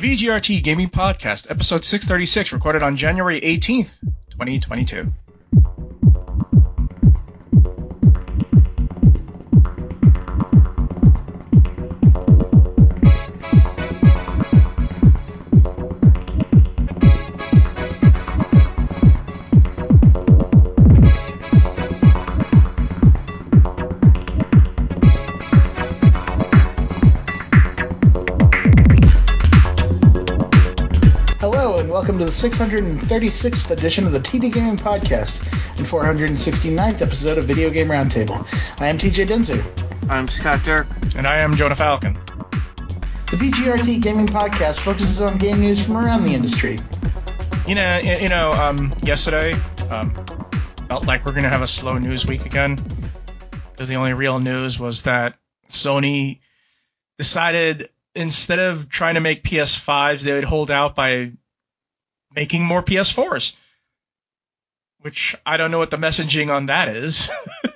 VGRT Gaming Podcast, episode 636, recorded on January 18th, 2022. 636th edition of the TD Gaming Podcast and 469th episode of Video Game Roundtable. I am TJ Denzer. I'm Scott Dirk. And I am Jonah Falcon. The VGRT Gaming Podcast focuses on game news from around the industry. You know, you know, um, yesterday um, felt like we're gonna have a slow news week again because the only real news was that Sony decided instead of trying to make PS5s, they would hold out by making more PS4s. Which I don't know what the messaging on that is.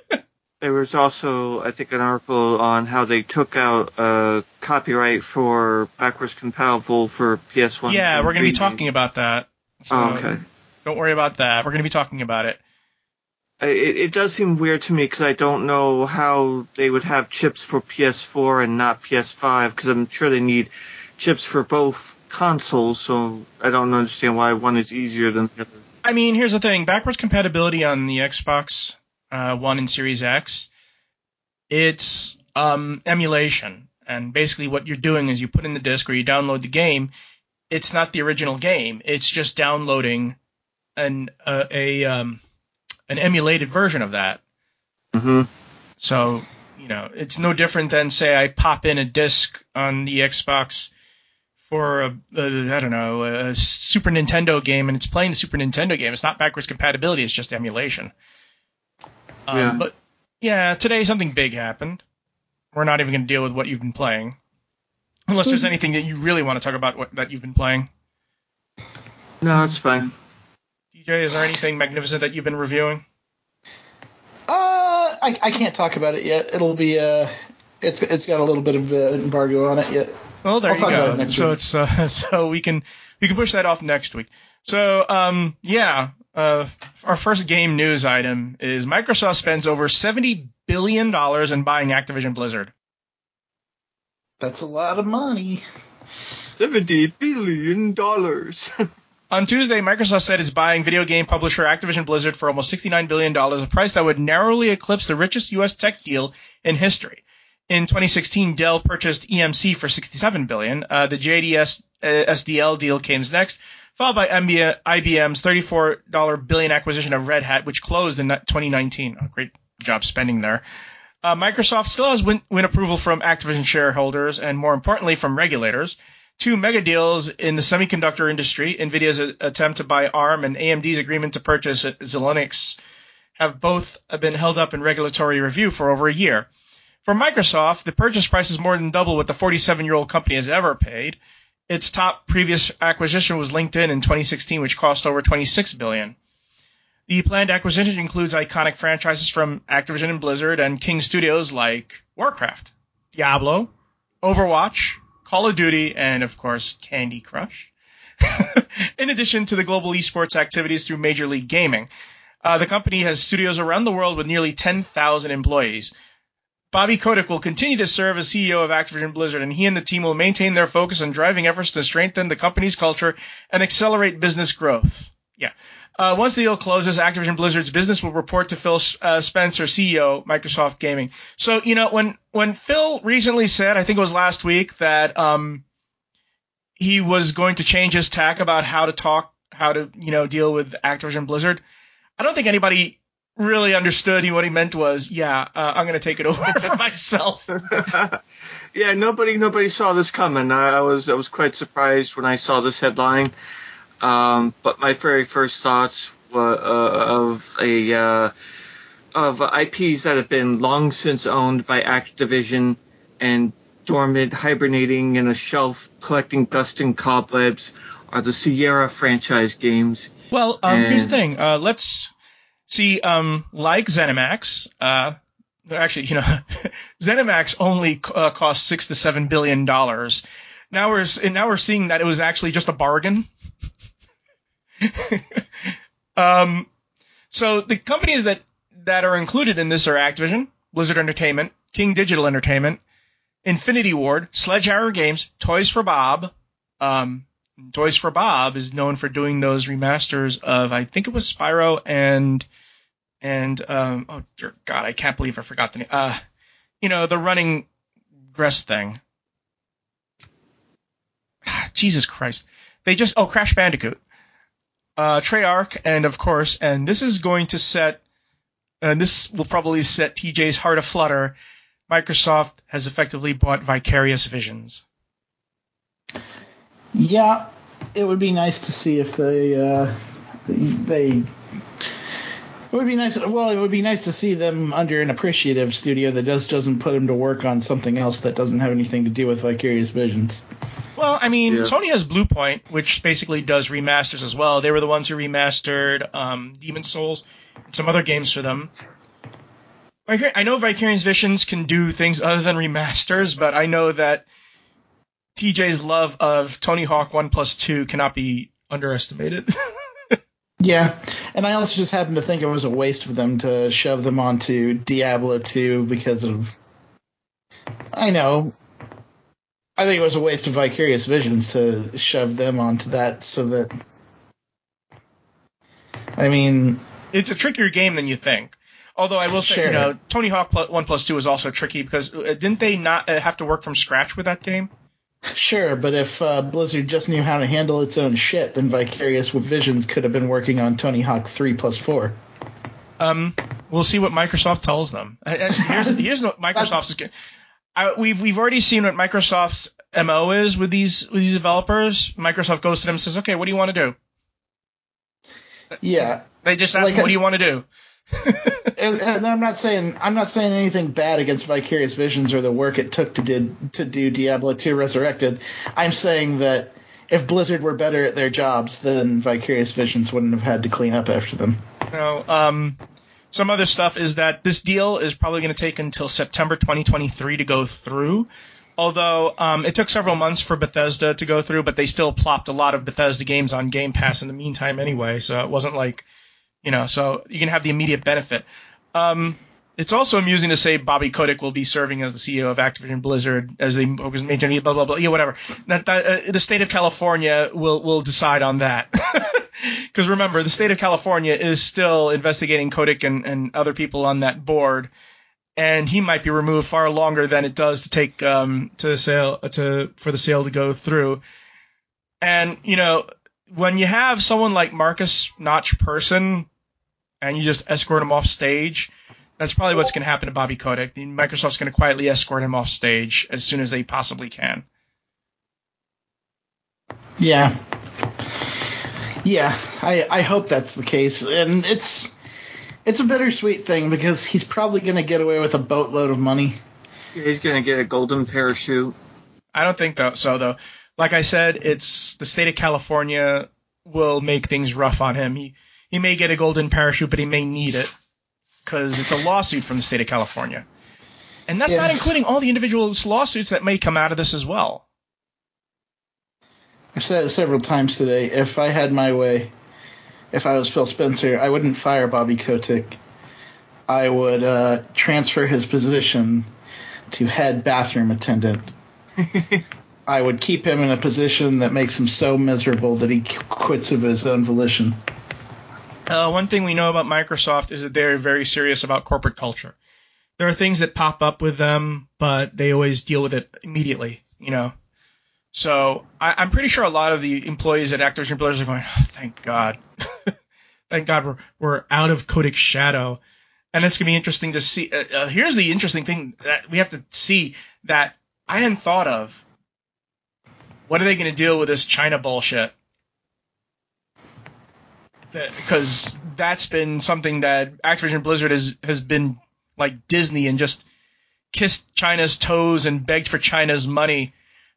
There was also, I think, an article on how they took out uh, copyright for backwards compatible for PS1. yeah, we're gonna be talking about that. So Oh, okay. Don't worry about that. We're gonna be talking about it. It, it does seem weird to me because I don't know how they would have chips for PS4 and not PS5 because I'm sure they need chips for both consoles. So I don't understand why one is easier than the other. I mean, here's the thing: backwards compatibility on the Xbox uh, One and Series X, it's um, emulation, and basically what you're doing is you put in the disc or you download the game. It's not the original game; it's just downloading an uh, a um, an emulated version of that. hmm So you know, it's no different than say I pop in a disc on the Xbox for a, a I don't know a Super Nintendo game and it's playing the Super Nintendo game. It's not backwards compatibility. It's just emulation. Um, Yeah. But yeah, today something big happened. We're not even going to deal with what you've been playing, unless there's anything that you really want to talk about what, that you've been playing. No, it's fine. TJ, is there anything magnificent that you've been reviewing? Uh, I, I can't talk about it yet. It'll be uh, it's it's got a little bit of uh, embargo on it yet. Well, there I'll you go. so week. it's uh, so we can we can push that off next week. So um yeah, uh our first game news item is Microsoft spends over 70 billion dollars in buying Activision Blizzard. That's a lot of money. Seventy billion dollars. On Tuesday, Microsoft said it's buying video game publisher Activision Blizzard for almost $69 billion, a price that would narrowly eclipse the richest U.S. tech deal in history. In 2016, Dell purchased EMC for 67 billion. Uh, the JDS uh, SDL deal came next, followed by MB- IBM's $34 billion acquisition of Red Hat, which closed in 2019. Oh, great job spending there. Uh, Microsoft still has win, win approval from Activision shareholders and, more importantly, from regulators two mega deals in the semiconductor industry, NVIDIA's attempt to buy ARM and AMD's agreement to purchase Xilinx, have both been held up in regulatory review for over a year. For Microsoft, the purchase price is more than double what the 47-year-old company has ever paid. Its top previous acquisition was LinkedIn in 2016, which cost over 26 billion. The planned acquisition includes iconic franchises from Activision and Blizzard and King Studios like Warcraft, Diablo, Overwatch, Call of Duty, and of course, Candy Crush. In addition to the global esports activities through Major League Gaming, uh, the company has studios around the world with nearly 10,000 employees. Bobby Kotick will continue to serve as CEO of Activision Blizzard, and he and the team will maintain their focus on driving efforts to strengthen the company's culture and accelerate business growth. Yeah. Uh, once the deal closes, Activision Blizzard's business will report to Phil uh, Spencer, CEO, Microsoft Gaming. So, you know, when when Phil recently said, I think it was last week, that um, he was going to change his tack about how to talk, how to, you know, deal with Activision Blizzard, I don't think anybody really understood he, what he meant was, yeah, uh, I'm going to take it over for myself. yeah, nobody nobody saw this coming. I, I was I was quite surprised when I saw this headline. Um, but my very first thoughts were uh, of a uh, of IPs that have been long since owned by Activision and dormant, hibernating in a shelf, collecting dust and cobwebs, are the Sierra franchise games. Well, um, here's the thing. Uh, let's see. Um, like ZeniMax, uh, actually, you know, ZeniMax only uh, cost six to seven billion dollars. now we're now we're seeing that it was actually just a bargain. um, so the companies that that are included in this are Activision, Blizzard Entertainment, King Digital Entertainment, Infinity Ward, Sledgehammer Games, Toys for Bob. Um, Toys for Bob is known for doing those remasters of I think it was Spyro and and um, oh dear God, I can't believe I forgot the name. Uh, you know the running Gress thing. Jesus Christ, they just oh Crash Bandicoot, uh, Treyarch, and of course, and this is going to set, and this will probably set TJ's heart aflutter. Microsoft has effectively bought Vicarious Visions. Yeah, it would be nice to see if they uh, they. It would be nice. Well, it would be nice to see them under an appreciative studio that just doesn't put them to work on something else that doesn't have anything to do with Vicarious Visions. Well, I mean, Yeah. Sony has Blue Point, which basically does remasters as well. They were the ones who remastered um, Demon's Souls and some other games for them. I know Vicarious Visions can do things other than remasters, but I know that TJ's love of Tony Hawk 1 plus 2 cannot be underestimated. Yeah, and I also just happen to think it was a waste for them to shove them onto Diablo 2 because of. I know. I think it was a waste of Vicarious Visions to shove them onto that so that. I mean, it's a trickier game than you think. Although I will say, Sure. you know, Tony Hawk 1 plus 2 is also tricky because uh, didn't they not uh, have to work from scratch with that game? Sure, but if uh, Blizzard just knew how to handle its own shit, then Vicarious Visions could have been working on Tony Hawk 3 plus 4. Um, we'll see what Microsoft tells them. Here's, here's what Microsoft's. we've we've already seen what Microsoft's mo is with these with these developers. Microsoft goes to them and says, "Okay, what do you want to do?" Yeah, They just ask Like them, a- "What do you want to do?" And, and I'm not saying I'm not saying anything bad against Vicarious Visions or the work it took to did to do Diablo 2 Resurrected. I'm saying that if Blizzard were better at their jobs, then Vicarious Visions wouldn't have had to clean up after them. You um, some other stuff is that this deal is probably going to take until September 2023 to go through. Although um, it took several months for Bethesda to go through, but they still plopped a lot of Bethesda games on Game Pass in the meantime anyway. So it wasn't like, you know, so you can have the immediate benefit. Um, it's also amusing to say Bobby Kotick will be serving as the CEO of Activision Blizzard as was maintaining blah blah blah yeah whatever. That, that uh, the state of California will will decide on that. Because remember, the state of California is still investigating Kotick and, and other people on that board, and he might be removed far longer than it does to take um, to sale to for the sale to go through. And you know, when you have someone like Markus Notch Persson, and you just escort him off stage, that's probably what's going to happen to Bobby Kotick. Microsoft's going to quietly escort him off stage as soon as they possibly can. Yeah. Yeah, I, I hope that's the case. And it's it's a bittersweet thing because he's probably going to get away with a boatload of money. He's gonna get a golden parachute. I don't think though, so though. Like I said, it's the state of California will make things rough on him. He he may get a golden parachute, but he may need it because it's a lawsuit from the state of California, and that's Yeah. not including all the individual lawsuits that may come out of this as well. I've said it several times today. If I had my way, if I was Phil Spencer, I wouldn't fire Bobby Kotick. I would uh, transfer his position to head bathroom attendant. I would keep him in a position that makes him so miserable that he quits of his own volition. Uh, one thing we know about Microsoft is that they're very serious about corporate culture. There are things that pop up with them, but they always deal with it immediately, you know. So I, I'm pretty sure a lot of the employees at Activision Blizzard are going, oh, "Thank God, thank God we're we're out of Kotick's shadow." And it's gonna be interesting to see. Uh, uh, here's the interesting thing that we have to see that I hadn't thought of. What are they gonna deal with this China bullshit? Because that's been something that Activision Blizzard has has been like Disney and just kissed China's toes and begged for China's money.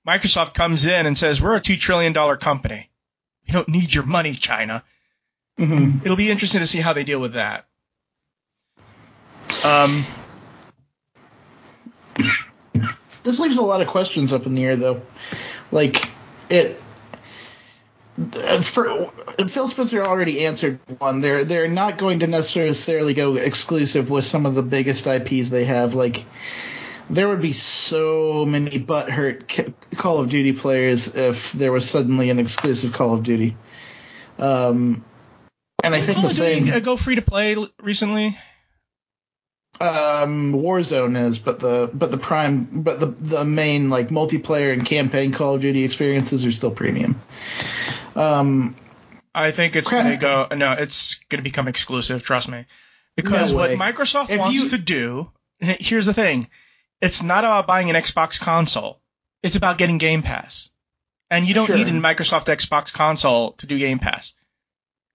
Microsoft comes in and says, "We're a two trillion dollar company. We don't need your money, China." hmm It'll be interesting to see how they deal with that. Um, This leaves a lot of questions up in the air, though. Like it. For, Phil Spencer already answered one. They're they're not going to necessarily go exclusive with some of the biggest IPs they have. Like there would be so many butthurt Call of Duty players if there was suddenly an exclusive Call of Duty. Um, and I think Call the same. uh, go free to play recently. Um, Warzone is, but the but the prime, but the the main like multiplayer and campaign Call of Duty experiences are still premium. Um, I think it's Crap. to go. No, it's going to become exclusive. Trust me. Because No what. Microsoft If wants you- to do. Here's the thing. It's not about buying an Xbox console. It's about getting Game Pass. And you don't Sure. need a Microsoft Xbox console to do Game Pass.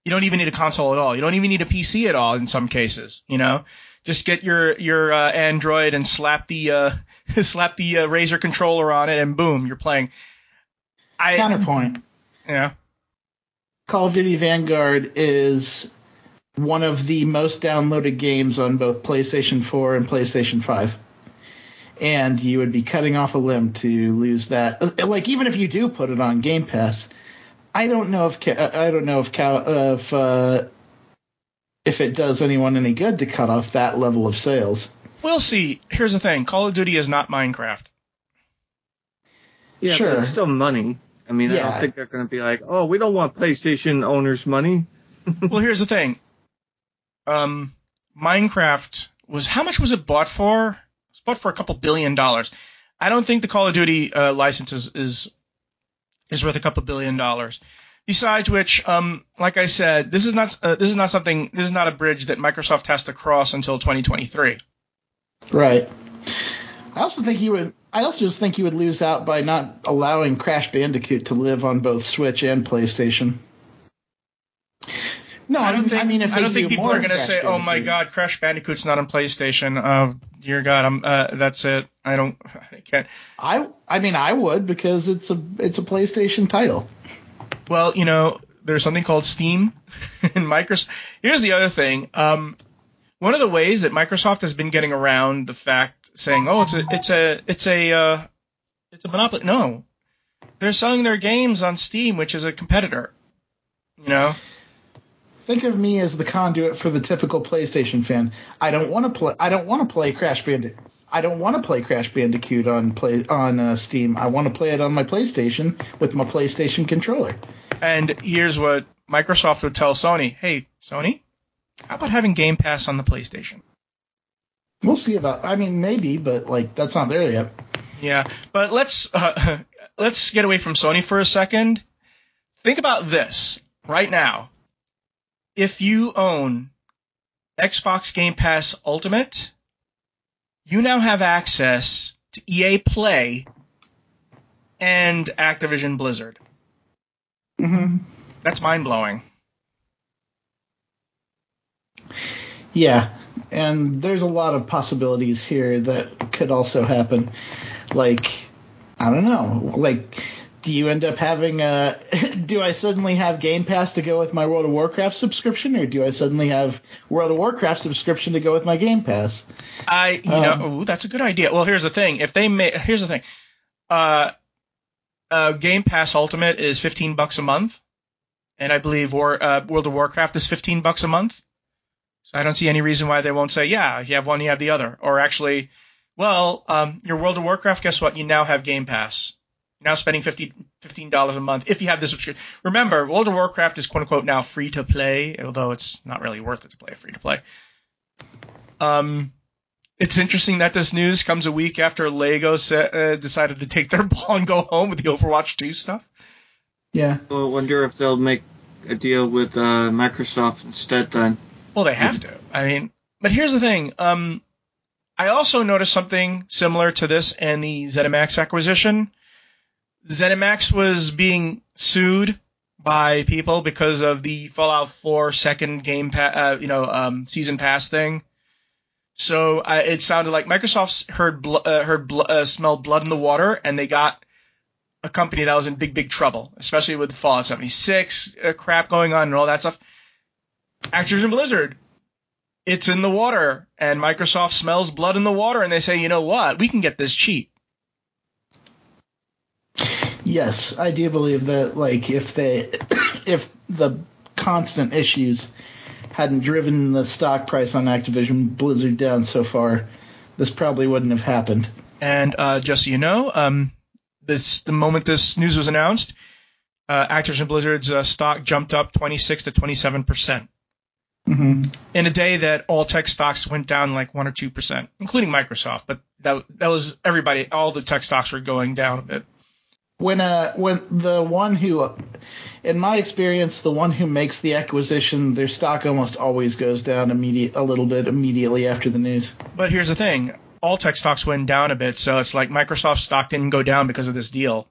You don't even need a console at all. You don't even need a PC at all in some cases. You know, just get your your uh, Android and slap the uh, slap the uh, Razer controller on it, and boom, you're playing. I counterpoint. yeah. Call of Duty Vanguard is one of the most downloaded games on both PlayStation 4 and PlayStation 5. And you would be cutting off a limb to lose that. Like even if you do put it on Game Pass, I don't know if I don't know if if uh, if it does anyone any good to cut off that level of sales. We'll see. Here's the thing: Call of Duty is not Minecraft. Yeah, Sure. but it's still money. I mean, I don't think they're going to be like, oh, we don't want PlayStation owners' money. well, here's the thing. Um, Minecraft was how much was it bought for? It was bought for a couple billion dollars. I don't think the Call of Duty uh, license is, is is worth a couple billion dollars. Besides which, um, like I said, this is not uh, this is not something this is not a bridge that Microsoft has to cross until 2023. Right. I also think you would. I also just think you would lose out by not allowing Crash Bandicoot to live on both Switch and PlayStation. No, I don't mean- think I mean, if I don't think people are going to say, "Oh my God, Crash Bandicoot's not on PlayStation." Oh dear God, I'm uh, that's it. I don't I can't. I I mean, I would because it's a it's a PlayStation title. Well, you know, there's something called Steam and Microsoft. Here's the other thing. Um, one of the ways that Microsoft has been getting around the fact saying, "Oh, it's a it's a it's a uh, it's a monopoly." No, they're selling their games on Steam, which is a competitor. You know, Think of me as the conduit for the typical PlayStation fan. I don't want to play. I don't want to play Crash Bandicoot. I don't want to play Crash Bandicoot on play on uh, Steam. I want to play it on my PlayStation with my PlayStation controller. and here's what Microsoft would tell Sony: Hey, Sony, how about having Game Pass on the PlayStation? We'll see about. I mean, maybe, but like that's not there yet. Yeah, but let's uh, let's get away from Sony for a second. Think about this right now. If you own Xbox Game Pass Ultimate, you now have access to EA Play and Activision Blizzard. Mm-hmm. That's mind blowing. Yeah, and there's a lot of possibilities here that could also happen. Like, I don't know. Like, do you end up having a? Do I suddenly have Game Pass to go with my World of Warcraft subscription, or do I suddenly have World of Warcraft subscription to go with my Game Pass? I, you Um, know, ooh, that's a good idea. Well, here's the thing. If they make, here's the thing. Uh, uh, Game Pass Ultimate is 15 bucks a month, and I believe War, uh, World of Warcraft is 15 bucks a month. So I don't see any reason why they won't say, yeah, if you have one, you have the other. Or actually, well, um, your World of Warcraft, guess what? You now have Game Pass. You're now spending 50, $15 a month if you have the subscription. Remember, World of Warcraft is quote unquote now free to play, although it's not really worth it to play free to play. Um, it's interesting that this news comes a week after Lego sa- uh, decided to take their ball and go home with the Overwatch 2 stuff. Yeah. I wonder if they'll make a deal with uh, Microsoft instead then. Well, they have to. I mean, but here's the thing. Um, I also noticed something similar to this and the ZeniMax acquisition. ZeniMax was being sued by people because of the Fallout 4 second game, pa- uh, you know, um, season pass thing. So uh, it sounded like Microsoft heard bl- uh, heard bl- uh, smelled blood in the water, and they got a company that was in big big trouble, especially with Fallout 76 uh, crap going on and all that stuff. Activision Blizzard, it's in the water, and Microsoft smells blood in the water, and they say, you know what, we can get this cheap. Yes, I do believe that. Like, if they, if the constant issues hadn't driven the stock price on Activision Blizzard down so far, this probably wouldn't have happened. And uh, just so you know, um, this the moment this news was announced, uh, Activision Blizzard's uh, stock jumped up 26 to 27 percent. Mm-hmm. In a day that all tech stocks went down like one or two percent, including Microsoft, but that that was everybody. All the tech stocks were going down a bit. When uh when the one who, in my experience, the one who makes the acquisition, their stock almost always goes down immediate a little bit immediately after the news. But here's the thing: all tech stocks went down a bit, so it's like Microsoft stock didn't go down because of this deal.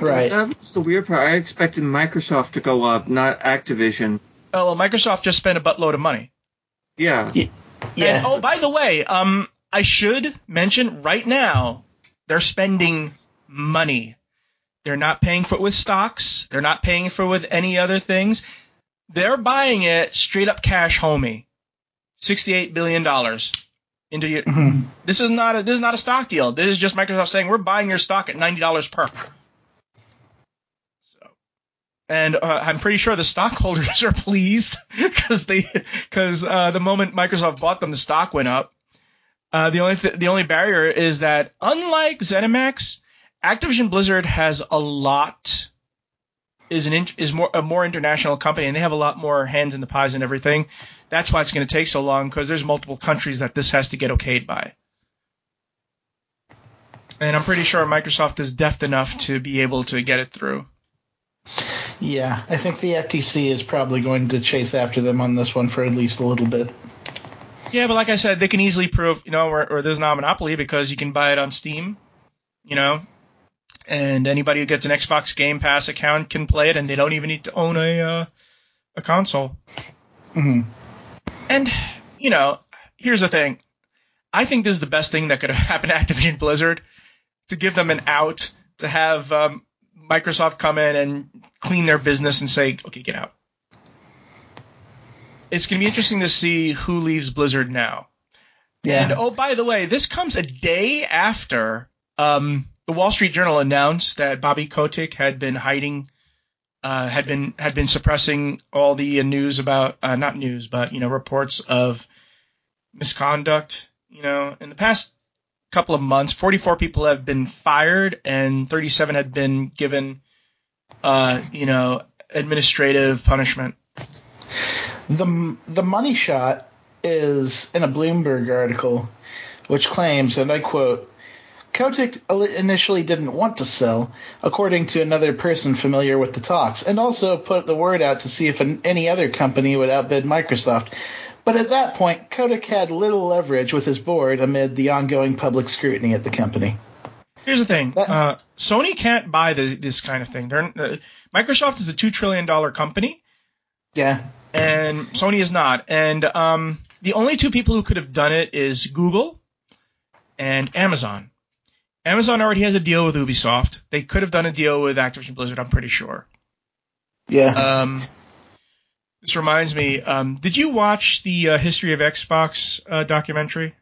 Right. That was the weird part. I expected Microsoft to go up, not Activision. Oh, well, Microsoft just spent a buttload of money. Yeah. Yeah. And, oh, by the way, um, I should mention right now, they're spending money. They're not paying for it with stocks. They're not paying for it with any other things. They're buying it straight up cash, homie. Sixty-eight billion dollars into your. Mhm. This is not a this is not a stock deal. This is just Microsoft saying we're buying your stock at ninety dollars per. And uh, I'm pretty sure the stockholders are pleased because they because uh, the moment Microsoft bought them, the stock went up. Uh, the only th- the only barrier is that unlike ZeniMax, Activision Blizzard has a lot is an in- is more a more international company and they have a lot more hands in the pies and everything. That's why it's going to take so long because there's multiple countries that this has to get okayed by. And I'm pretty sure Microsoft is deft enough to be able to get it through. Yeah, I think the FTC is probably going to chase after them on this one for at least a little bit. Yeah, but like I said, they can easily prove, you know, or, or there's not a monopoly because you can buy it on Steam, you know, and anybody who gets an Xbox Game Pass account can play it, and they don't even need to own a uh, a console. Mm-hmm. And you know, here's the thing, I think this is the best thing that could have happened to Activision Blizzard to give them an out to have um, Microsoft come in and clean their business and say, okay, get out. It's going to be interesting to see who leaves Blizzard now. Yeah. And oh, by the way, this comes a day after um, the Wall Street Journal announced that Bobby Kotick had been hiding, uh, had been had been suppressing all the uh, news about uh, not news, but you know reports of misconduct. You know, in the past couple of months, 44 people have been fired and 37 had been given, uh, you know, administrative punishment. The the money shot is in a Bloomberg article, which claims, and I quote, Kotick initially didn't want to sell, according to another person familiar with the talks, and also put the word out to see if an, any other company would outbid Microsoft. But at that point, Kotick had little leverage with his board amid the ongoing public scrutiny at the company. Here's the thing: That- uh, Sony can't buy this, this kind of thing. They're, uh, Microsoft is a two trillion dollar company, Yeah. and Sony is not. And um, the only two people who could have done it is Google and Amazon. Amazon already has a deal with Ubisoft. They could have done a deal with Activision Blizzard. I'm pretty sure. Yeah. Um, this reminds me. Um, did you watch the uh, History of Xbox uh, documentary?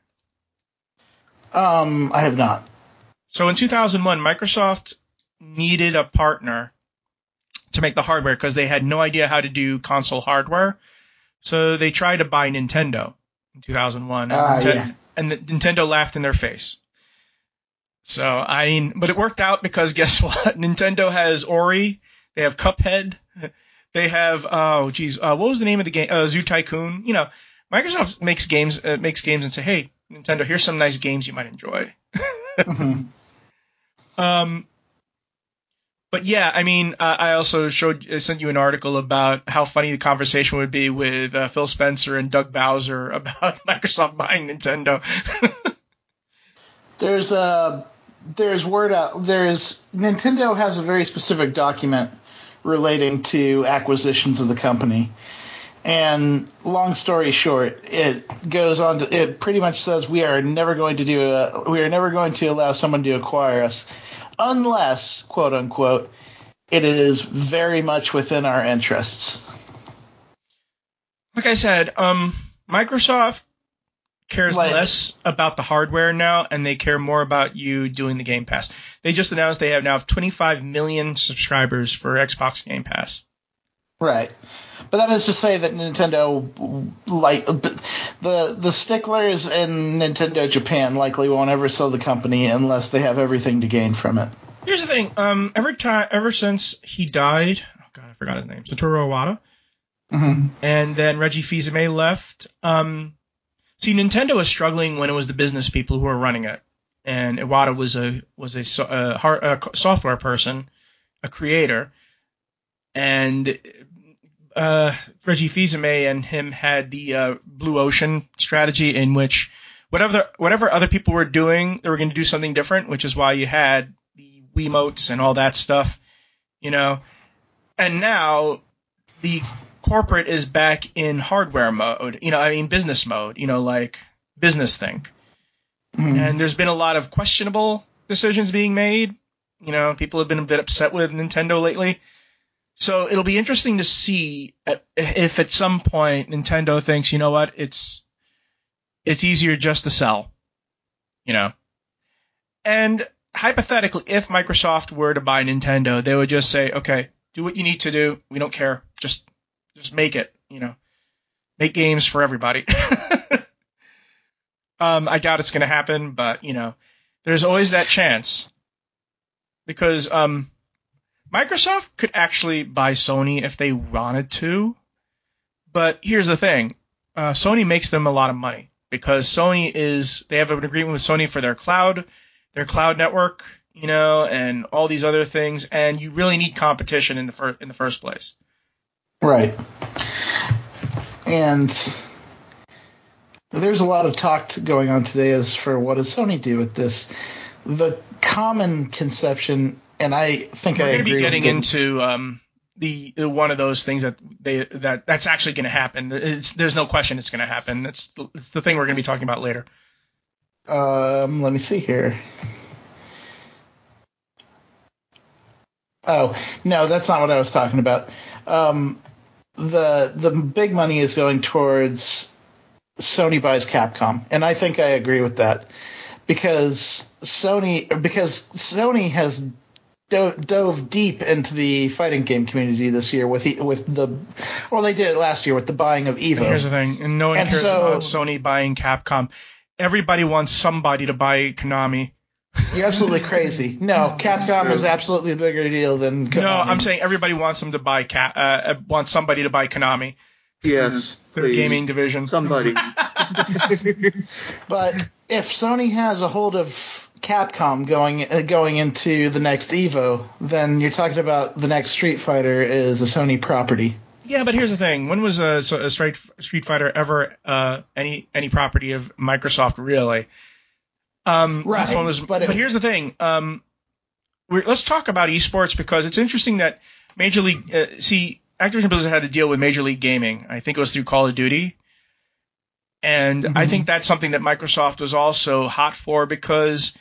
um, I have not. So in 2001, Microsoft needed a partner to make the hardware because they had no idea how to do console hardware. So they tried to buy Nintendo in 2001, and, Ah, Ninten- yeah. and the- Nintendo laughed in their face. So I mean, but it worked out because guess what? Nintendo has Ori, they have Cuphead, they have oh geez, uh, what was the name of the game? Uh, Zoo Tycoon. You know, Microsoft makes games, uh, makes games and say, hey, Nintendo, here's some nice games you might enjoy. Mhm. Um, but yeah, I mean, uh, I also showed, I sent you an article about how funny the conversation would be with uh, Phil Spencer and Doug Bowser about Microsoft buying Nintendo. There's a there's word out there's Nintendo has a very specific document relating to acquisitions of the company. And long story short, it goes on to it pretty much says we are never going to do a we are never going to allow someone to acquire us unless, quote unquote, it is very much within our interests. like I said, um, Microsoft cares Like- less about the hardware now, and they care more about you doing the Game Pass. They just announced they have now 25 million subscribers for Xbox Game Pass. Right. But that is to say that Nintendo, like the the sticklers in Nintendo Japan, likely won't ever sell the company unless they have everything to gain from it. Here's the thing. Um, every time, ever since he died, oh god, I forgot his name, Satoru Iwata, Mm-hmm. and then Reggie Fils-Aimé left. Um, see, Nintendo was struggling when it was the business people who were running it, and Iwata was a was a, a, hard, a software person, a creator, and uh, Reggie Fils-Aimé and him had the uh, blue ocean strategy in which whatever whatever other people were doing, they were going to do something different, which is why you had the Wiimotes and all that stuff, you know. And now the corporate is back in hardware mode, you know, I mean business mode, you know, like business think. Mhm. And there's been a lot of questionable decisions being made. You know, people have been a bit upset with Nintendo lately. So it'll be interesting to see if at some point Nintendo thinks, you know what, it's it's easier just to sell, you know. And hypothetically, if Microsoft were to buy Nintendo, they would just say, okay, do what you need to do. We don't care. Just just make it, you know. Make games for everybody. um, I doubt it's going to happen, but you know, there's always that chance because um, Microsoft could actually buy Sony if they wanted to. But here's the thing: uh, Sony makes them a lot of money because Sony is they have an agreement with Sony for their cloud, their cloud network, you know, and all these other things. And you really need competition in the fir- in the first place. Right. And there's a lot of talk going on today as for what does Sony do with this. The common conception, and I think We're I going to agree be getting into um, the the- one of those things that they that that's actually going to happen. It's, there's no question it's going to happen. It's the, it's the thing we're going to be talking about later. Um, let me see here. Oh no, that's not what I was talking about. Um, the the big money is going towards Sony buys Capcom, and I think I agree with that because Sony because Sony has do- dove deep into the fighting game community this year with the, with the well they did it last year with the buying of Evo. And here's the thing, and no one And cares so- about Sony buying Capcom. Everybody wants somebody to buy Konami. You're absolutely crazy. No, Capcom is absolutely a bigger deal than Konami. No, I'm saying everybody wants them to buy Ca- uh, uh, wants somebody to buy Konami, Yes, their please. gaming division. Somebody. But if Sony has a hold of Capcom going uh, going into the next Evo, then you're talking about the next Street Fighter is a Sony property. Yeah, but here's the thing: when was a, a Street Street Fighter ever uh, any any property of Microsoft really? Um, Right, this one was- but but, it- here's the thing: um, we're, let's talk about esports because it's interesting that Major League. Uh, see, Activision Blizzard had to deal with Major League Gaming. I think it was through Call of Duty, and I Mhm. think that's something that Microsoft was also hot for because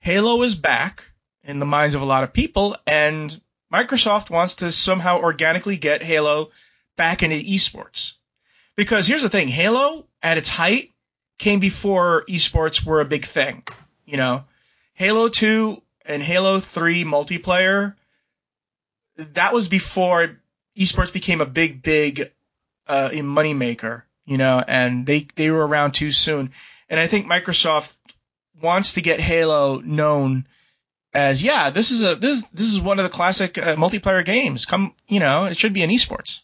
Halo is back in the minds of a lot of people, and Microsoft wants to somehow organically get Halo back into esports. Because here's the thing, Halo at its height came before esports were a big thing. You know, Halo 2 and Halo 3 multiplayer, that was before esports became a big, big uh, money maker, you know, and they, they were around too soon. And I think Microsoft wants to get Halo known as, yeah, this is a, this, this is one of the classic uh, multiplayer games. Come, you know, it should be in esports.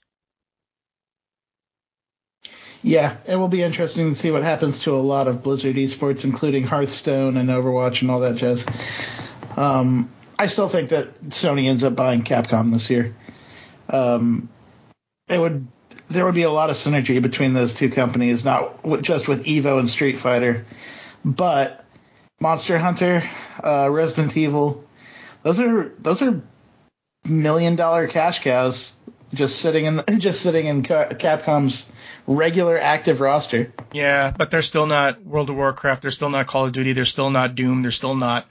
Yeah, it will be interesting to see what happens to a lot of Blizzard esports, including Hearthstone and Overwatch and all that jazz. Um, I still think that Sony ends up buying Capcom this year. Um, it would there would be a lot of synergy between those two companies, not w- just with Evo and Street Fighter, but Monster Hunter, uh, Resident Evil. Those are those are million dollar cash cows just sitting in just sitting in Capcom's regular active roster. Yeah, but they're still not World of Warcraft. They're still not Call of Duty. They're still not Doom. They're still not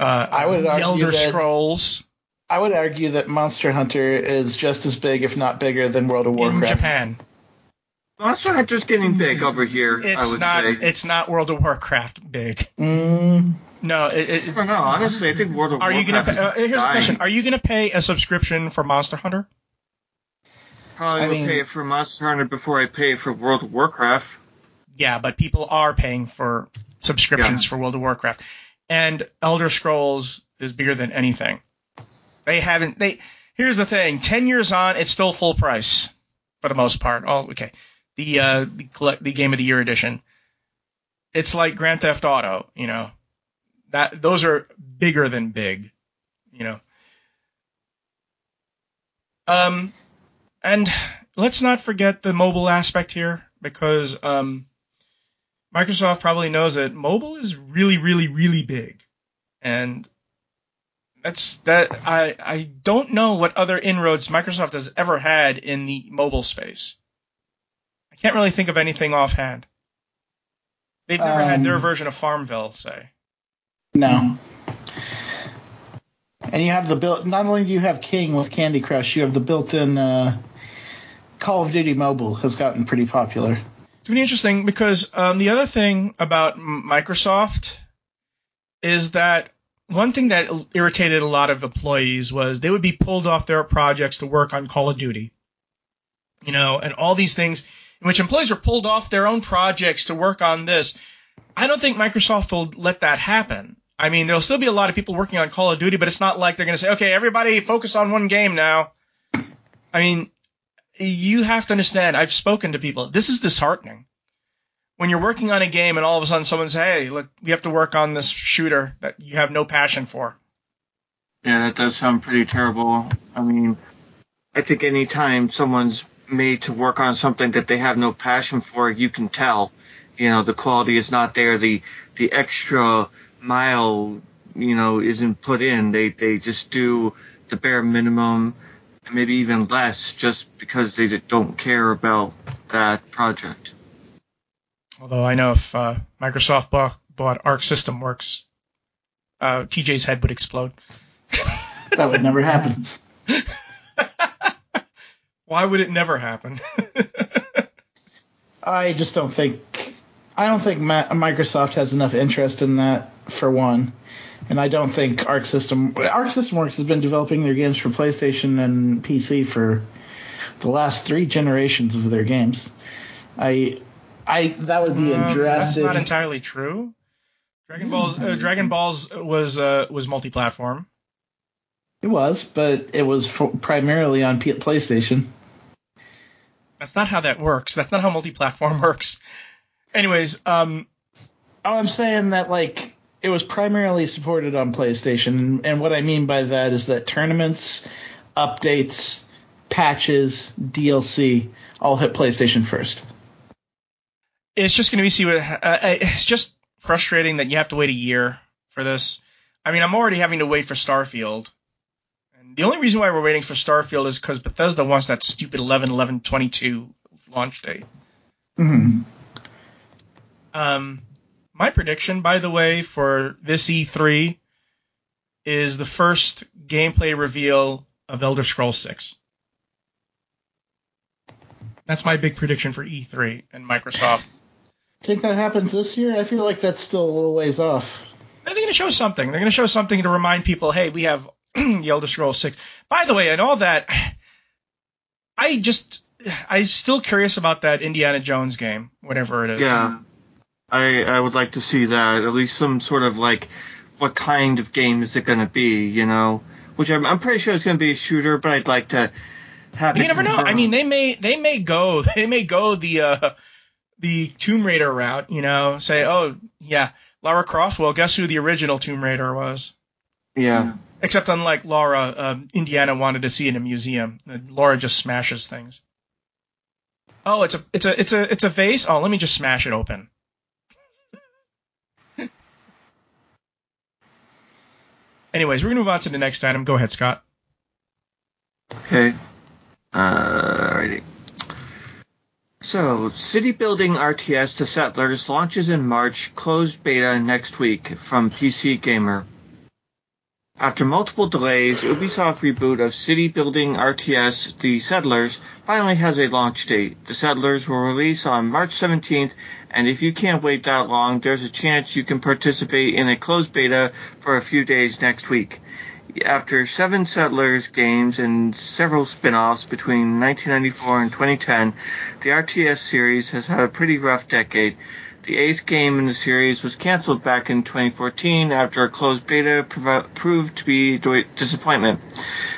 uh, I would the argue Elder that- Scrolls I would argue that Monster Hunter is just as big, if not bigger, than World of Warcraft. in Warcraft. Japan. Monster Hunter's getting big over here, I It's would not. say. It's not World of Warcraft big. Mm, No, it, it, I don't. Honestly, I think World of are you Warcraft gonna? Pay, uh, is here's a question. Are you gonna pay a subscription for Monster Hunter? Probably I will mean- pay for Monster Hunter before I pay for World of Warcraft. Yeah, but people are paying for subscriptions for World of Warcraft, and Elder Scrolls is bigger than anything. They haven't. They here's the thing: ten years on, it's still full price for the most part. Oh, okay. The uh, the, collect, the Game of the Year edition. It's like Grand Theft Auto, you know. That those are bigger than big, you know. Um, and let's not forget the mobile aspect here because um, Microsoft probably knows that mobile is really, really, really big, and that's that. I I don't know what other inroads Microsoft has ever had in the mobile space. I can't really think of anything offhand. They've never had their Um, version of Farmville, say. No. And you have the built. Not only do you have King with Candy Crush, you have the built-in uh, Call of Duty Mobile has gotten pretty popular. It's really interesting because um, the other thing about Microsoft is that one thing that irritated a lot of employees was they would be pulled off their projects to work on Call of Duty, you know, and all these things in which employees are pulled off their own projects to work on this. I don't think Microsoft will let that happen. I mean, there'll still be a lot of people working on Call of Duty, but it's not like they're going to say, okay, everybody focus on one game now. I mean, you have to understand, I've spoken to people. This is disheartening. When you're working on a game and all of a sudden someone says, hey, look, we have to work on this shooter that you have no passion for. Yeah, that does sound pretty terrible. I mean, I think anytime someone's made to work on something that they have no passion for, you can tell. You know, the quality is not there. The the extra mile, you know, isn't put in. They they just do the bare minimum, maybe even less, just because they don't care about that project. Although I know if uh, Microsoft bought, bought Arc System Works, uh, TJ's head would explode. That would never happen. Why would it never happen? I just don't think. I don't think Ma- Microsoft has enough interest in that for one, and I don't think Arc System Arc System Works has been developing their games for PlayStation and PC for the last three generations of their games. I, I that would be a Um, that's not entirely true. Dragon Balls, uh, Dragon Balls was uh, was multi-platform. It was, but it was f- primarily on P- PlayStation. That's not how that works. That's not how multi-platform works. Anyways, um, Oh, I'm saying that like it was primarily supported on PlayStation, and, and what I mean by that is that tournaments, updates, patches, DLC all hit PlayStation first. It's just going to be see what. Uh, uh, it's just frustrating that you have to wait a year for this. I mean, I'm already having to wait for Starfield. And the only reason why we're waiting for Starfield is because Bethesda wants that stupid 11 11 22 launch date. Mm-hmm. Um, my prediction, by the way, for this E3 is the first gameplay reveal of Elder Scrolls 6. That's my big prediction for E3 and Microsoft. Think that happens this year? I feel like that's still a little ways off. They're going to show something. They're going to show something to remind people, hey, we have the Elder Scrolls 6. By the way, and all that, I just, I'm still curious about that Indiana Jones game, whatever it is. Yeah, I I would like to see that at least some sort of like what kind of game is it going to be? You know, which I'm I'm pretty sure it's going to be a shooter, but I'd like to have. You it never know. I mean, they may they may go they may go the uh, the Tomb Raider route. You know, say, oh yeah, Lara Croft. Well, guess who the original Tomb Raider was? yeah. Except unlike Laura, um, Indiana wanted to see it in a museum. Uh, Laura just smashes things. Oh, it's a it's a it's a it's a vase. Oh, let me just smash it open. Anyways, we're gonna move on to the next item. Go ahead, Scott. Okay. Alrighty. So, City Building RTS The Settlers launches in March, closed beta next week from PC Gamer. After multiple delays, Ubisoft reboot of City Building RTS The Settlers finally has a launch date. The Settlers will release on March 17th, and if you can't wait that long, there's a chance you can participate in a closed beta for a few days next week. After seven Settlers games and several spin-offs between 1994 and 2010, the RTS series has had a pretty rough decade. The eighth game in the series was cancelled back in 2014 after a closed beta prov- proved to be a disappointment.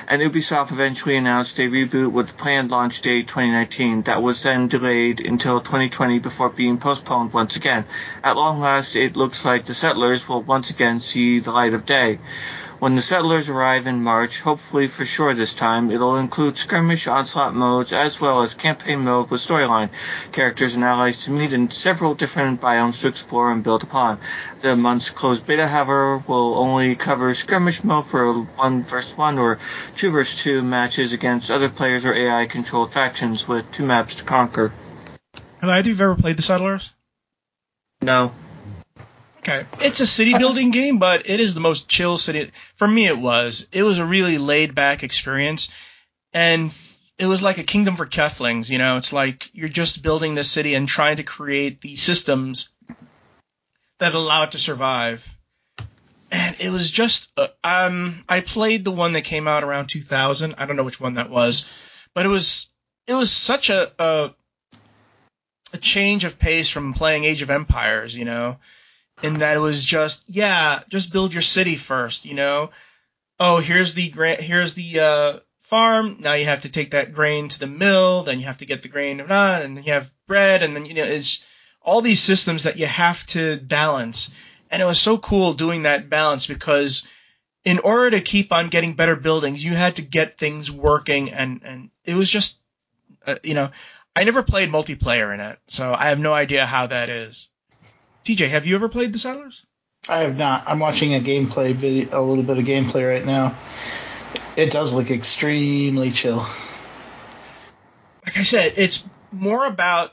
And Ubisoft eventually announced a reboot with planned launch date 2019 that was then delayed until 2020 before being postponed once again. At long last, it looks like the Settlers will once again see the light of day. When the settlers arrive in March, hopefully for sure this time, it'll include skirmish onslaught modes as well as campaign mode with storyline, characters and allies to meet in several different biomes to explore and build upon. The month's closed beta, however, will only cover skirmish mode for one versus one or two versus two matches against other players or AI controlled factions with two maps to conquer. Have either of you ever played the Settlers? No. Okay. It's a city building game, but it is the most chill city. For me, it was. It was a really laid back experience. And it was like a kingdom for Keflings, you know? It's like you're just building this city and trying to create the systems that allow it to survive. And it was just, uh, um, I played the one that came out around 2000. I don't know which one that was, but it was, it was such a, a, a change of pace from playing Age of Empires, you know? In that it was just yeah, just build your city first, you know. Oh, here's the gra- here's the uh, farm. Now you have to take that grain to the mill. Then you have to get the grain, and then you have bread, and then you know it's all these systems that you have to balance. And it was so cool doing that balance because in order to keep on getting better buildings, you had to get things working, and and it was just uh, you know I never played multiplayer in it, so I have no idea how that is. TJ, have you ever played the Settlers? I have not. I'm watching a gameplay video, a little bit of gameplay right now. It does look extremely chill. Like I said, it's more about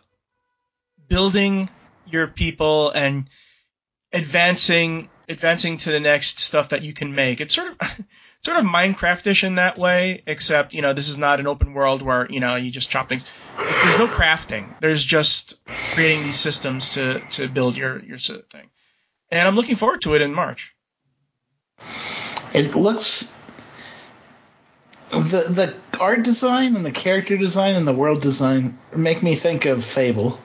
building your people and advancing advancing to the next stuff that you can make. It's sort of sort of Minecraftish in that way, except you know this is not an open world where you know you just chop things. There's no crafting. There's just creating these systems to to build your your thing. And I'm looking forward to it in March. It looks the the art design and the character design and the world design make me think of Fable.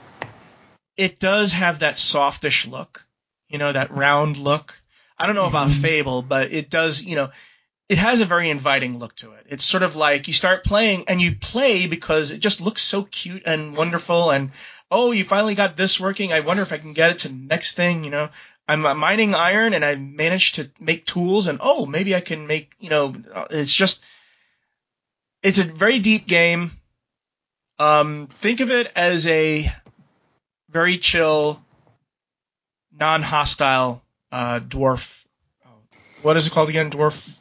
It does have that softish look, you know, that round look. I don't know about mm-hmm. Fable, but it does, you know, it has a very inviting look to it. It's sort of like you start playing and you play because it just looks so cute and wonderful and oh, you finally got this working. I wonder if I can get it to the next thing, you know. I'm mining iron and I managed to make tools and oh, maybe I can make, you know, it's just it's a very deep game. Um, think of it as a very chill, non-hostile uh, dwarf. What is it called again? Dwarf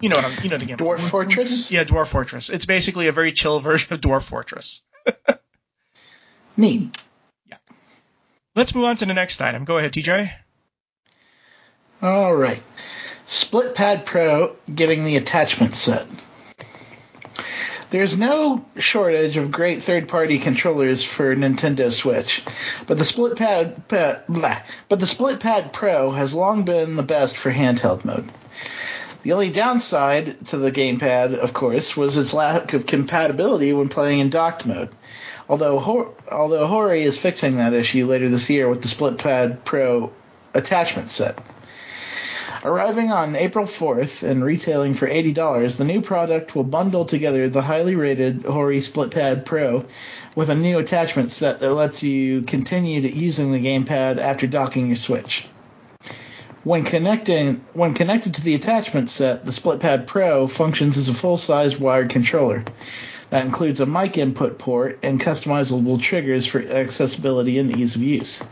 you know what I'm, you know the game. Dwarf Fortress? Yeah, Dwarf Fortress. It's basically a very chill version of Dwarf Fortress. Neat. Yeah. Let's move on to the next item. Go ahead, TJ. All right. Split Pad Pro getting the attachment set. There's no shortage of great third-party controllers for Nintendo Switch, but the Split Pad, blah, but the Split Pad Pro has long been the best for handheld mode. The only downside to the gamepad, of course, was its lack of compatibility when playing in docked mode. Although although Hori is fixing that issue later this year with the SplitPad Pro attachment set. Arriving on April 4th and retailing for $80, the new product will bundle together the highly rated Hori SplitPad Pro with a new attachment set that lets you continue using the gamepad after docking your Switch. When connecting when connected to the attachment set, the SplitPad Pro functions as a full-size wired controller. That includes a mic input port and customizable triggers for accessibility and ease of use.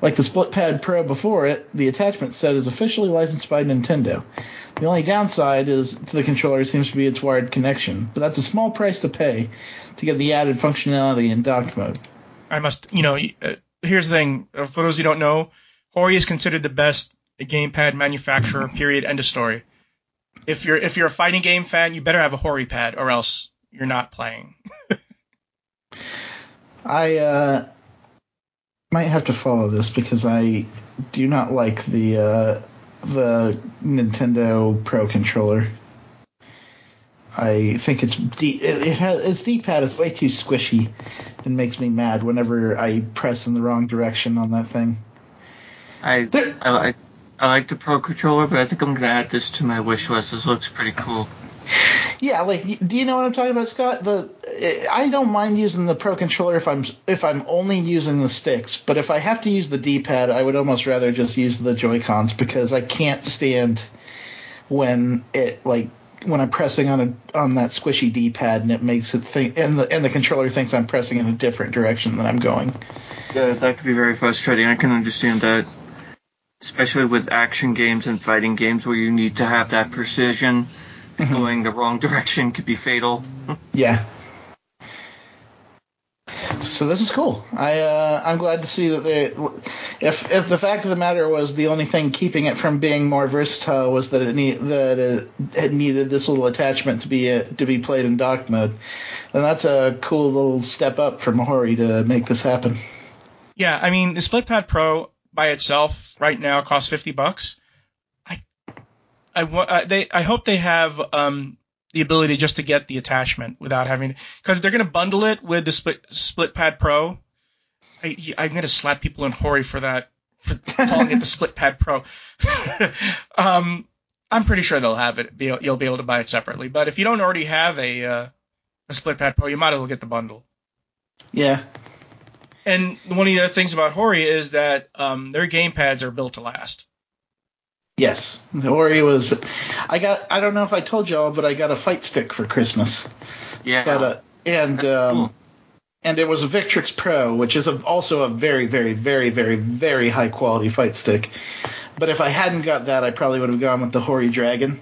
Like the SplitPad Pro before it, the attachment set is officially licensed by Nintendo. The only downside is to the controller seems to be its wired connection, but that's a small price to pay to get the added functionality in docked mode. I must, you know, uh, here's the thing. For those who don't know, Hori is considered the best a gamepad manufacturer. Period. End of story. If you're if you're a fighting game fan, you better have a Hori pad, or else you're not playing. I uh, might have to follow this because I do not like the uh, the Nintendo Pro controller. I think it's D, it, it has its D-pad is way too squishy and makes me mad whenever I press in the wrong direction on that thing. I I like I like the Pro controller, but I think I'm gonna add this to my wish list. This looks pretty cool. Yeah, like, do you know what I'm talking about, Scott? The eh, I don't mind using the Pro controller if I'm if I'm only using the sticks, but if I have to use the D-pad, I would almost rather just use the Joy Cons because I can't stand when it like when I'm pressing on a on that squishy D-pad and it makes it think and the and the controller thinks I'm pressing in a different direction than I'm going. Yeah, that could be very frustrating. I can understand that, especially with action games and fighting games where you need to have that precision mm-hmm. going the wrong direction could be fatal. yeah. So this is cool. I uh, I'm glad to see that they. If if the fact of the matter was the only thing keeping it from being more versatile was that it need that it, it needed this little attachment to be uh, to be played in dock mode, then that's a cool little step up for Mahori to make this happen. Yeah, I mean the SplitPad Pro by itself right now costs fifty bucks. I want uh, they I hope they have um the ability just to get the attachment without having because they're going to bundle it with the split split pad pro. I, I'm going to slap people in Hori for that for calling it the split pad pro. um, I'm pretty sure they'll have it. Be, you'll be able to buy it separately. But if you don't already have a uh, a split pad pro, you might as well get the bundle. Yeah. And one of the other things about Hori is that um, their game pads are built to last. Yes, Hori was. I got. I don't know if I told y'all, but I got a fight stick for Christmas. Yeah. But, uh, and um, cool. and it was a Victrix Pro, which is a, also a very, very, very, very, very high quality fight stick. But if I hadn't got that, I probably would have gone with the Hori Dragon.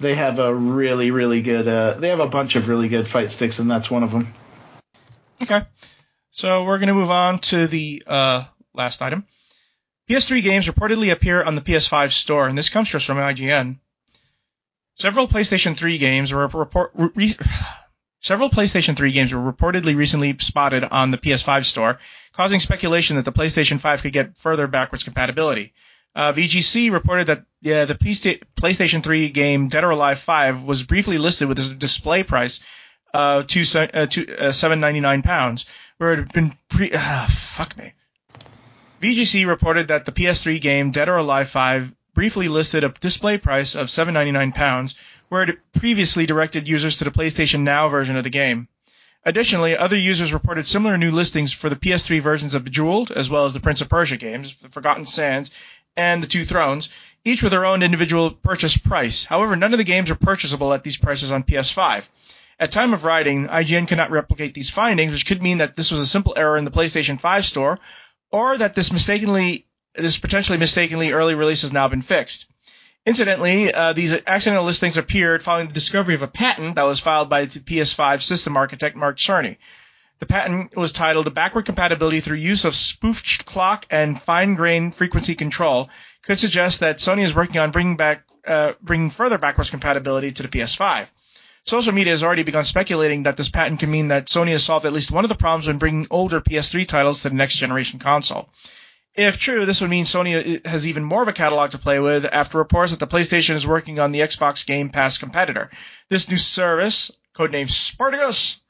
They have a really, really good. Uh, they have a bunch of really good fight sticks, and that's one of them. Okay. So we're going to move on to the uh, last item. PS3 games reportedly appear on the PS5 store, and this comes to us from IGN. Several PlayStation 3 games were report, re, several PlayStation 3 games were reportedly recently spotted on the PS5 store, causing speculation that the PlayStation 5 could get further backwards compatibility. Uh, VGC reported that yeah, the PlayStation 3 game Dead or Alive 5 was briefly listed with a display price uh, to, uh, to uh, 7.99 pounds, where it had been pre. Uh, fuck me. VGC reported that the PS3 game Dead or Alive 5 briefly listed a display price of £7.99, where it previously directed users to the PlayStation Now version of the game. Additionally, other users reported similar new listings for the PS3 versions of Bejeweled, as well as the Prince of Persia games, The Forgotten Sands, and The Two Thrones, each with their own individual purchase price. However, none of the games are purchasable at these prices on PS5. At time of writing, IGN cannot replicate these findings, which could mean that this was a simple error in the PlayStation 5 store, or that this mistakenly this potentially mistakenly early release has now been fixed. Incidentally, uh, these accidental listings appeared following the discovery of a patent that was filed by the PS5 system architect Mark Cerny. The patent was titled "Backward Compatibility Through Use of Spoofed Clock and Fine-Grained Frequency Control." Could suggest that Sony is working on bringing back uh, bringing further backwards compatibility to the PS5. Social media has already begun speculating that this patent could mean that Sony has solved at least one of the problems when bringing older PS3 titles to the next generation console. If true, this would mean Sony has even more of a catalog to play with after reports that the PlayStation is working on the Xbox Game Pass competitor. This new service, codenamed Spartacus,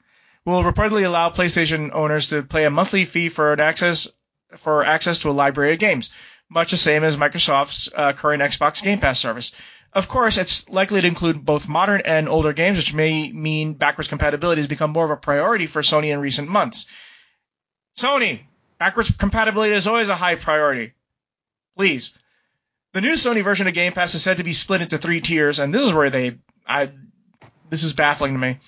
will reportedly allow PlayStation owners to pay a monthly fee for access for access to a library of games, much the same as Microsoft's uh, current Xbox Game Pass service. Of course, it's likely to include both modern and older games, which may mean backwards compatibility has become more of a priority for Sony in recent months. Sony, backwards compatibility is always a high priority. Please. The new Sony version of Game Pass is said to be split into three tiers, and this is where they, I, this is baffling to me.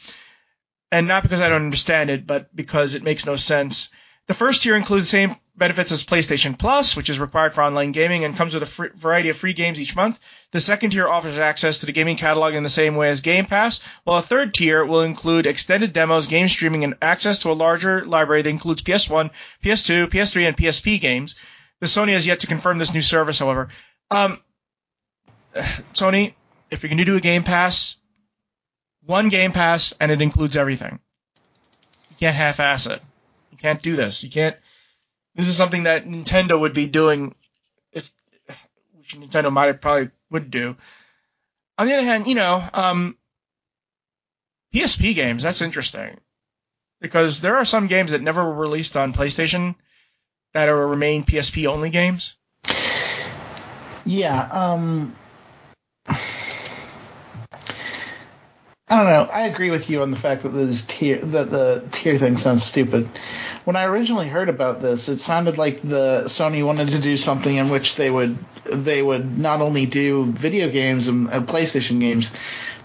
And not because I don't understand it, but because it makes no sense. The first tier includes the same benefits as PlayStation Plus, which is required for online gaming and comes with a free, variety of free games each month. The second tier offers access to the gaming catalog in the same way as Game Pass, while a third tier will include extended demos, game streaming, and access to a larger library that includes PS1, PS2, PS3, and PSP games. The Sony has yet to confirm this new service, however. Um, Sony, if you're going to do a Game Pass, one Game Pass and it includes everything. You can't half-ass it. You can't do this. You can't. This is something that Nintendo would be doing if which Nintendo might have probably would do. On the other hand, you know, um, PSP games, that's interesting. Because there are some games that never were released on PlayStation that are remain PSP only games. Yeah, um I don't know. I agree with you on the fact that the tier that the tier thing sounds stupid. When I originally heard about this, it sounded like the Sony wanted to do something in which they would they would not only do video games and, and PlayStation games,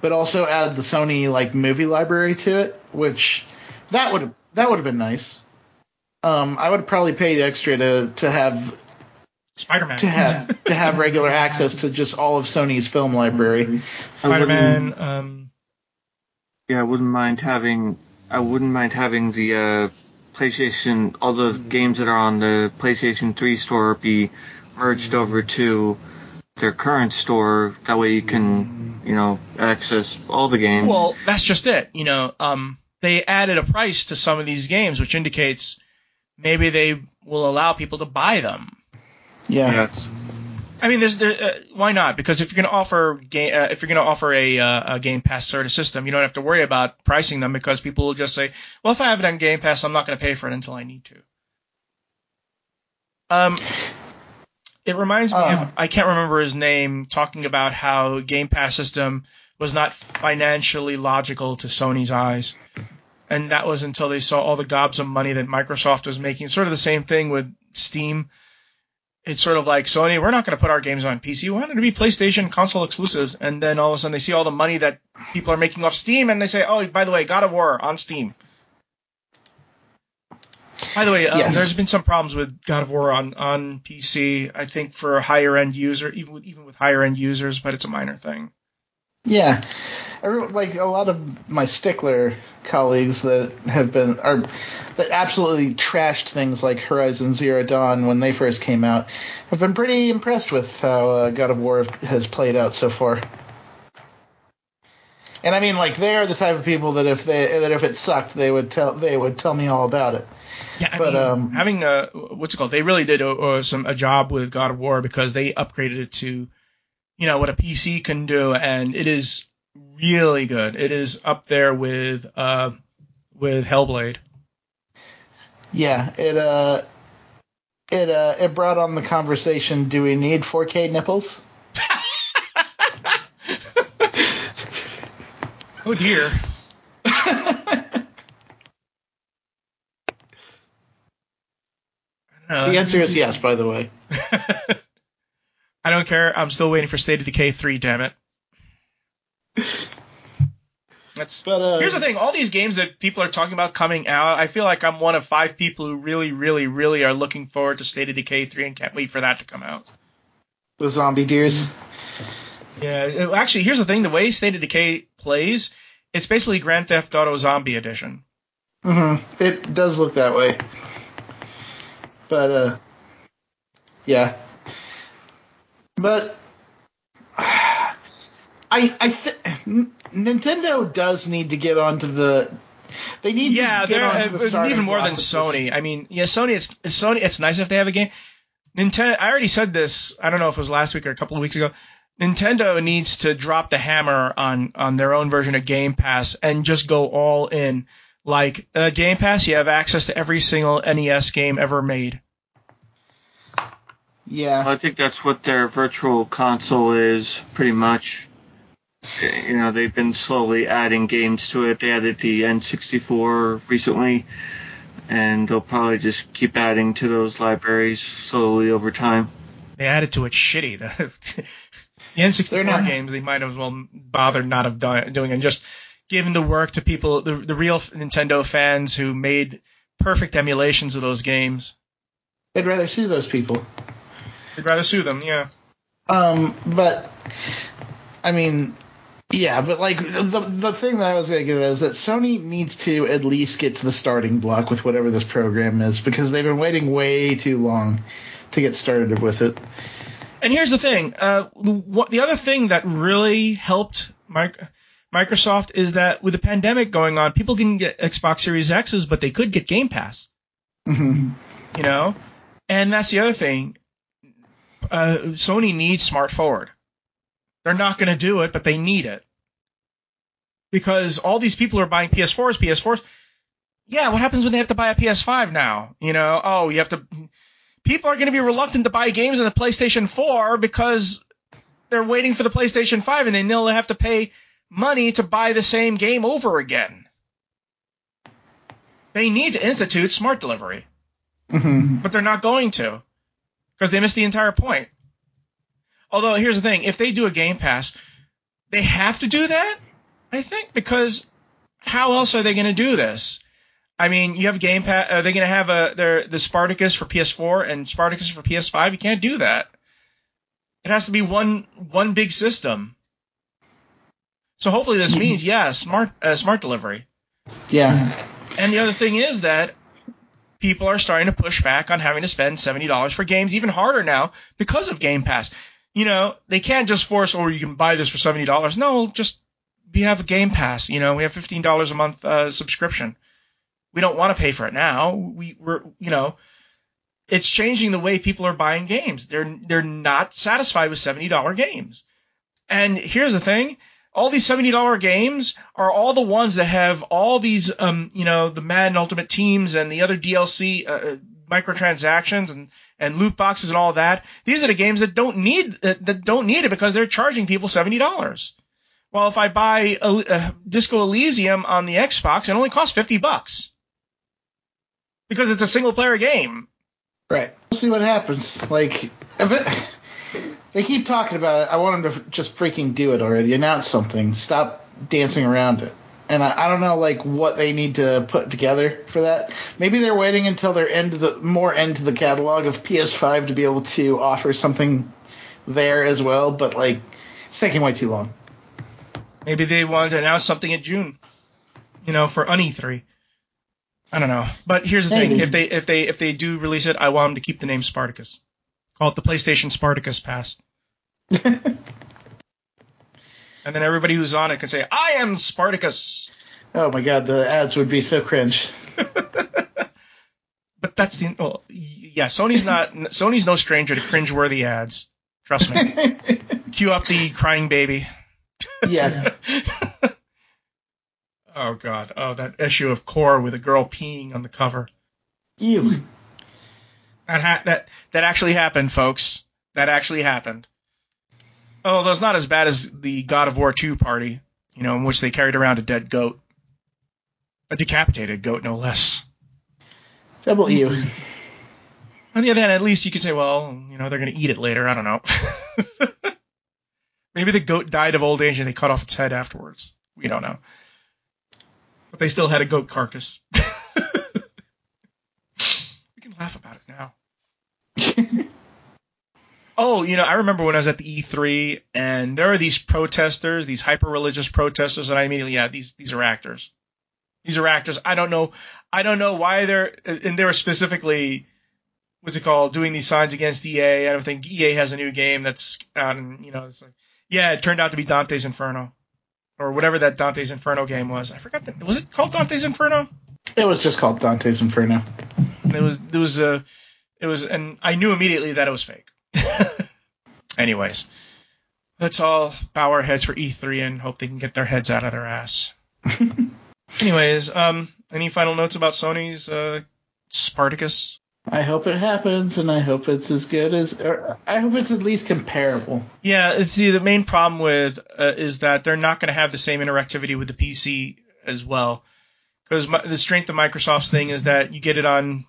but also add the Sony like movie library to it, which that would that would have been nice. Um, I would have probably paid extra to to have Spider-Man. to have to have regular access to just all of Sony's film library. Spider-Man. Um, Yeah, I wouldn't mind having. I wouldn't mind having the uh, PlayStation, all the games that are on the PlayStation 3 store be merged over to their current store. That way you can, you know, access all the games. Well, that's just it. You know, um, they added a price to some of these games, which indicates maybe they will allow people to buy them. Yeah. Yes. I mean, there's there, uh, why not? Because if you're going to offer game, uh, if you're going to offer a, uh, a Game Pass sort of system, you don't have to worry about pricing them because people will just say, well, if I have it on Game Pass, I'm not going to pay for it until I need to. Um, it reminds me Uh. of I can't remember his name talking about how Game Pass system was not financially logical to Sony's eyes. And that was until they saw all the gobs of money that Microsoft was making. Sort of the same thing with Steam. It's sort of like Sony, we're not going to put our games on PC. We want it to be PlayStation console exclusives. And then all of a sudden they see all the money that people are making off Steam and they say, oh, by the way, God of War on Steam. By the way, um, Yes. there's been some problems with God of War on, on PC. I think for higher end user, even with, even with higher end users, but it's a minor thing. Yeah. Like a lot of my stickler colleagues that have been are that absolutely trashed things like Horizon Zero Dawn when they first came out have been pretty impressed with how uh, God of War has played out so far. And I mean, like they are the type of people that if they that if it sucked, they would tell they would tell me all about it. Yeah, I But, mean, um, having a what's it called? They really did a, a, some a job with God of War because they upgraded it to, you know, what a PC can do, and it is really good. It is up there with uh with Hellblade. Yeah, it uh, it uh, it brought on the conversation. Do we need 4K nipples? Oh dear. The answer is yes. By the way. I don't care. I'm still waiting for State of Decay 3. Damn it. That's But uh, Here's the thing: all these games that people are talking about coming out, I feel like I'm one of five people who really, really, really are looking forward to State of Decay 3 and can't wait for that to come out. the zombie deers. Yeah, actually, here's the thing: the way State of Decay plays, it's basically Grand Theft Auto Zombie Edition. hmm It does look that way. But uh, yeah. But I I th- Nintendo does need to get onto the. They need Yeah, to get they're onto the uh, even more than. Sony. I mean, yeah, Sony. It's, it's Sony. It's nice if they have a game. Nintendo. I already said this. I don't know if it was last week or a couple of weeks ago. Nintendo needs to drop the hammer on on their own version of Game Pass and just go all in. Like uh, Game Pass, you have access to every single NES game ever made. Yeah. I think that's what their virtual console is, pretty much. You know, they've been slowly adding games to it. They added the N64 recently, and they'll probably just keep adding to those libraries slowly over time. They added to it shitty. The, the N64 not- games they might as well bother not have done, doing and just giving the work to people, the, the real Nintendo fans who made perfect emulations of those games. They'd rather sue those people. They'd rather sue them, yeah. Um, but I mean, yeah, but like the the thing that I was gonna get at is that Sony needs to at least get to the starting block with whatever this program is because they've been waiting way too long to get started with it. And here's the thing: uh, what the other thing that really helped mic- Microsoft is that with the pandemic going on, people can get Xbox Series X's, but they could get Game Pass. hmm You know, and that's the other thing. Uh, Sony needs Smart Forward. They're not going to do it, but they need it because all these people are buying PS4s, PS4s. Yeah, what happens when they have to buy a PS5 now? You know, oh, you have to. People are going to be reluctant to buy games on the PlayStation 4 because they're waiting for the PlayStation 5 and they know they have to pay money to buy the same game over again. They need to institute smart delivery, hmm but they're not going to because they missed the entire point. Although here's the thing, if they do a Game Pass, they have to do that, I think, because how else are they going to do this? I mean, you have Game Pass. Are they going to have a their the Spartacus for PS4 and Spartacus for PS5? You can't do that. It has to be one one big system. So hopefully this means yeah, smart uh, smart delivery. Yeah. And the other thing is that people are starting to push back on having to spend $70 for games even harder now because of Game Pass. You know, they can't just force, or you can buy this for $70. No, just we have a Game Pass. You know, we have $15 a month uh, subscription. We don't want to pay for it now. We, we're, you know, it's changing the way people are buying games. They're they're not satisfied with $70 games. And here's the thing, all these $70 games are all the ones that have all these um you know the Madden Ultimate Teams and the other DLC uh, uh, microtransactions and and loot boxes and all that. These are the games that don't need that, that don't need it because they're charging people $70. Well, if I buy a, a Disco Elysium on the Xbox, it only costs 50 bucks. Because it's a single player game. Right. We'll see what happens. Like, if it, they keep talking about it, I want them to just freaking do it already. Announce something. Stop dancing around it. And I, I don't know, like, what they need to put together for that. Maybe they're waiting until they're into the more into the catalog of PS5 to be able to offer something there as well. But like, it's taking way too long. Maybe they wanted to announce something in June, you know, for UNE3. I don't know. But here's the thing: if they if they if they do release it, I want them to keep the name Spartacus. Call it the PlayStation Spartacus Pass, and then everybody who's on it can say, "I am Spartacus." Oh my god, the ads would be so cringe. But that's the well, yeah. Sony's not Sony's no stranger to cringeworthy ads. Trust me. Cue up the crying baby. yeah. Oh god. Oh, that issue of Core with a girl peeing on the cover. You. That ha- that that actually happened, folks. That actually happened. Oh, though it's not as bad as the God of War 2 party, you know, in which they carried around a dead goat, a decapitated goat, no less. Double E. U. On the other hand, at least you could say, well, you know, they're going to eat it later. I don't know. Maybe the goat died of old age and they cut off its head afterwards. We don't know. But they still had a goat carcass. we can laugh about it now. Oh, you know, I remember when I was at the E3 and there are these protesters, these hyper religious protesters, and I immediately, yeah, these these are actors. These are actors. I don't know, I don't know why they're, and they were specifically, what's it called, doing these signs against EA. I don't think EA has a new game that's out, and you know, it's like, yeah, it turned out to be Dante's Inferno, or whatever that Dante's Inferno game was. I forgot that. Was it called Dante's Inferno? It was just called Dante's Inferno. And it was, it was a, it was, and I knew immediately that it was fake. Anyways, let's all bow our heads for E3 and hope they can get their heads out of their ass. Anyways, um, any final notes about Sony's uh, Spartacus? I hope it happens, and I hope it's as good as, or I hope it's at least comparable. Yeah, the, the main problem with uh, is that they're not going to have the same interactivity with the PC as well. Because the strength of Microsoft's thing is that you get it on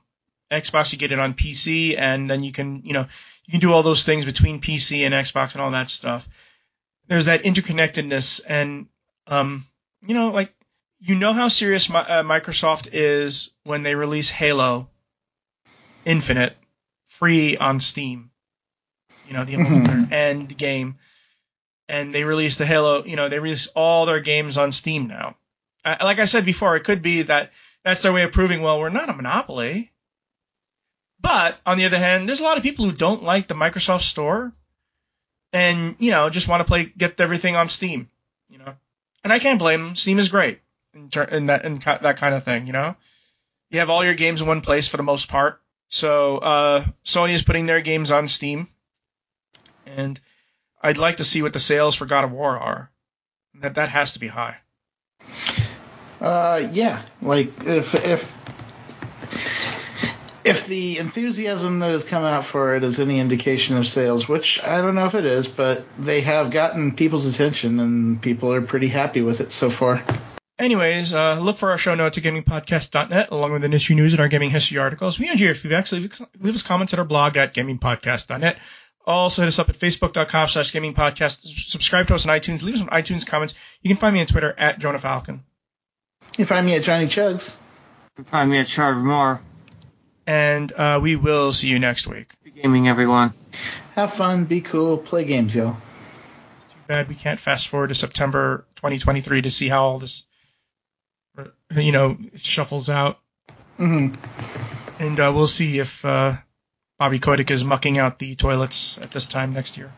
Xbox, you get it on PC, and then you can, you know, you can do all those things between PC and Xbox and all that stuff. There's that interconnectedness, and um, you know, like you know how serious uh, Microsoft is when they release Halo Infinite free on Steam. You know, the Mhm. end game, and they release the Halo. You know, they release all their games on Steam now. Like I said before, it could be that that's their way of proving, well, we're not a monopoly. But on the other hand, there's a lot of people who don't like the Microsoft Store, and you know just want to play get everything on Steam. You know, and I can't blame them. Steam is great in, ter- in that in that kind of thing. You know, you have all your games in one place for the most part. So uh, Sony is putting their games on Steam, and I'd like to see what the sales for God of War are. That that has to be high. Uh, yeah, like if if if the enthusiasm that has come out for it is any indication of sales, which I don't know if it is, but they have gotten people's attention and people are pretty happy with it so far. Anyways, uh, look for our show notes at gamingpodcast.net along with the issue news and our gaming history articles. We enjoy your feedback, so leave, leave us comments at our blog at gamingpodcast.net. Also hit us up at facebook.com slash gamingpodcast. Subscribe to us on iTunes. Leave us some iTunes comments. You can find me on Twitter at Jonah Falcon. You find me at Johnny Chugs. You can find me at Charlie Moore. And uh, we will see you next week. Be gaming, everyone. Have fun, be cool, play games, y'all. Too bad we can't fast forward to September 2023 to see how all this, you know, shuffles out. hmm And uh, we'll see if uh, Bobby Kotick is mucking out the toilets at this time next year.